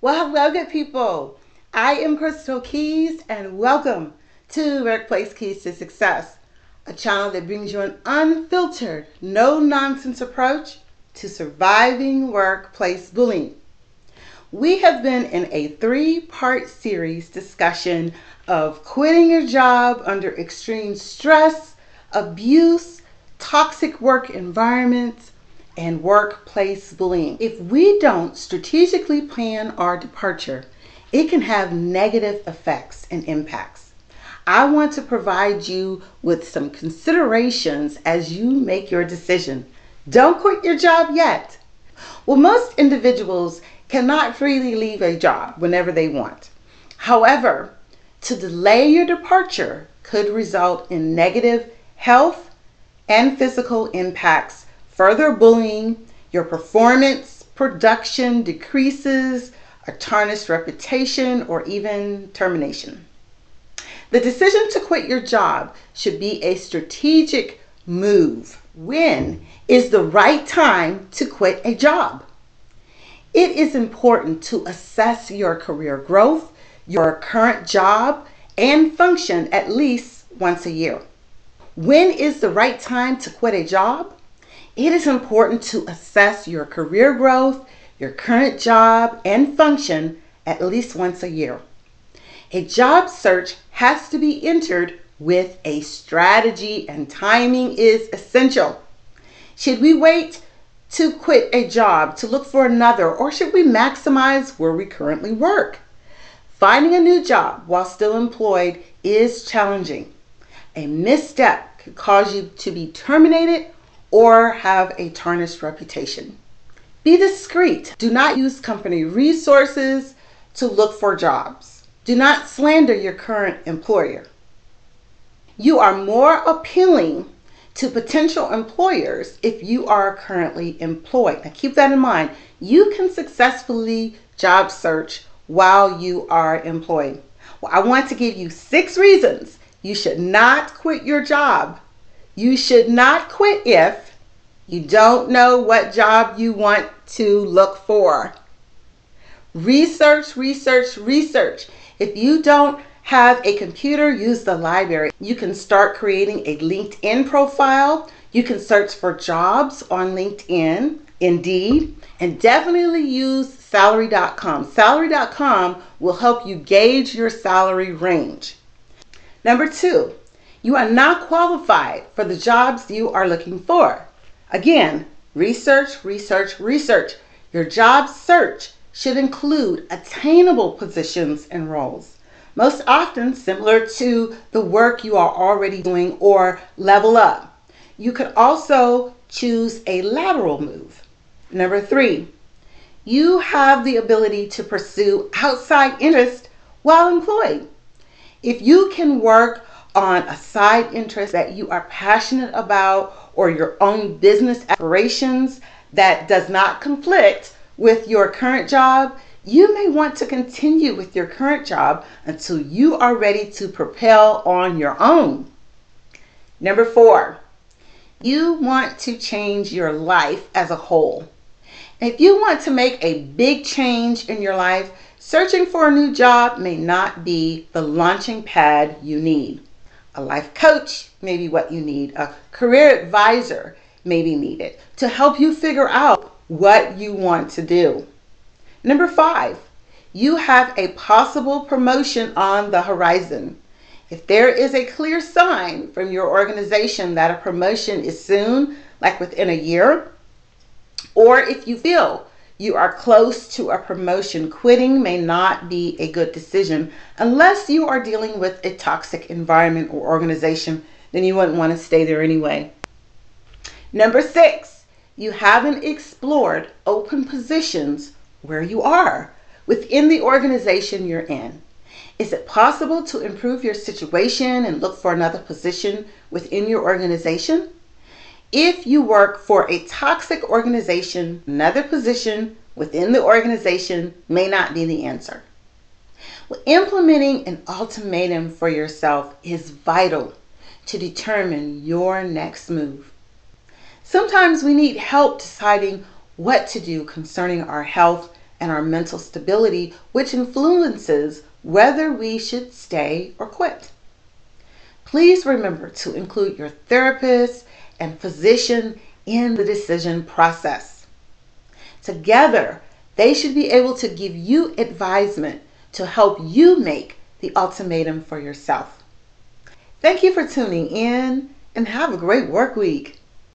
Well, hello, good people. I am Crystal Keys, and welcome to Workplace Keys to Success, a channel that brings you an unfiltered, no nonsense approach to surviving workplace bullying. We have been in a three part series discussion of quitting your job under extreme stress, abuse, toxic work environments, and workplace bullying. If we don't strategically plan our departure, it can have negative effects and impacts. I want to provide you with some considerations as you make your decision. Don't quit your job yet. Well, most individuals cannot freely leave a job whenever they want. However, to delay your departure could result in negative health and physical impacts further bullying, your performance, production decreases, a tarnished reputation, or even termination. The decision to quit your job should be a strategic move. When is the right time to quit a job? It is important to assess your career growth, your current job, and function at least once a year. When is the right time to quit a job? It is important to assess your career growth, your current job, and function at least once a year. A job search has to be entered with a strategy, and timing is essential. Should we wait to quit a job to look for another, or should we maximize where we currently work? Finding a new job while still employed is challenging. A misstep could cause you to be terminated or have a tarnished reputation. Be discreet. Do not use company resources to look for jobs. Do not slander your current employer. You are more appealing to potential employers if you are currently employed. Now, keep that in mind. You can successfully job search while you are employed. Well, I want to give you six reasons you should not quit your job you should not quit if you don't know what job you want to look for. Research, research, research. If you don't have a computer, use the library. You can start creating a LinkedIn profile. You can search for jobs on LinkedIn, Indeed, and definitely use salary.com. Salary.com will help you gauge your salary range. Number two, you are not qualified for the jobs you are looking for. Again, research, research, research. Your job search should include attainable positions and roles, most often similar to the work you are already doing or level up. You could also choose a lateral move. Number three, you have the ability to pursue outside interest while employed. If you can work on a side interest that you are passionate about or your own business aspirations that does not conflict with your current job, you may want to continue with your current job until you are ready to propel on your own. Number four, you want to change your life as a whole. If you want to make a big change in your life, searching for a new job may not be the launching pad you need. A life coach may be what you need. A career advisor may be needed to help you figure out what you want to do. Number five, you have a possible promotion on the horizon. If there is a clear sign from your organization that a promotion is soon, like within a year, or if you feel you are close to a promotion, quitting may not be a good decision unless you are dealing with a toxic environment or organization, then you wouldn't want to stay there anyway. Number six, you haven't explored open positions where you are within the organization you're in. Is it possible to improve your situation and look for another position within your organization? If you work for a toxic organization, another position within the organization may not be the answer. Well, implementing an ultimatum for yourself is vital to determine your next move. Sometimes we need help deciding what to do concerning our health and our mental stability, which influences whether we should stay or quit. Please remember to include your therapist and physician in the decision process. Together, they should be able to give you advisement to help you make the ultimatum for yourself. Thank you for tuning in and have a great work week.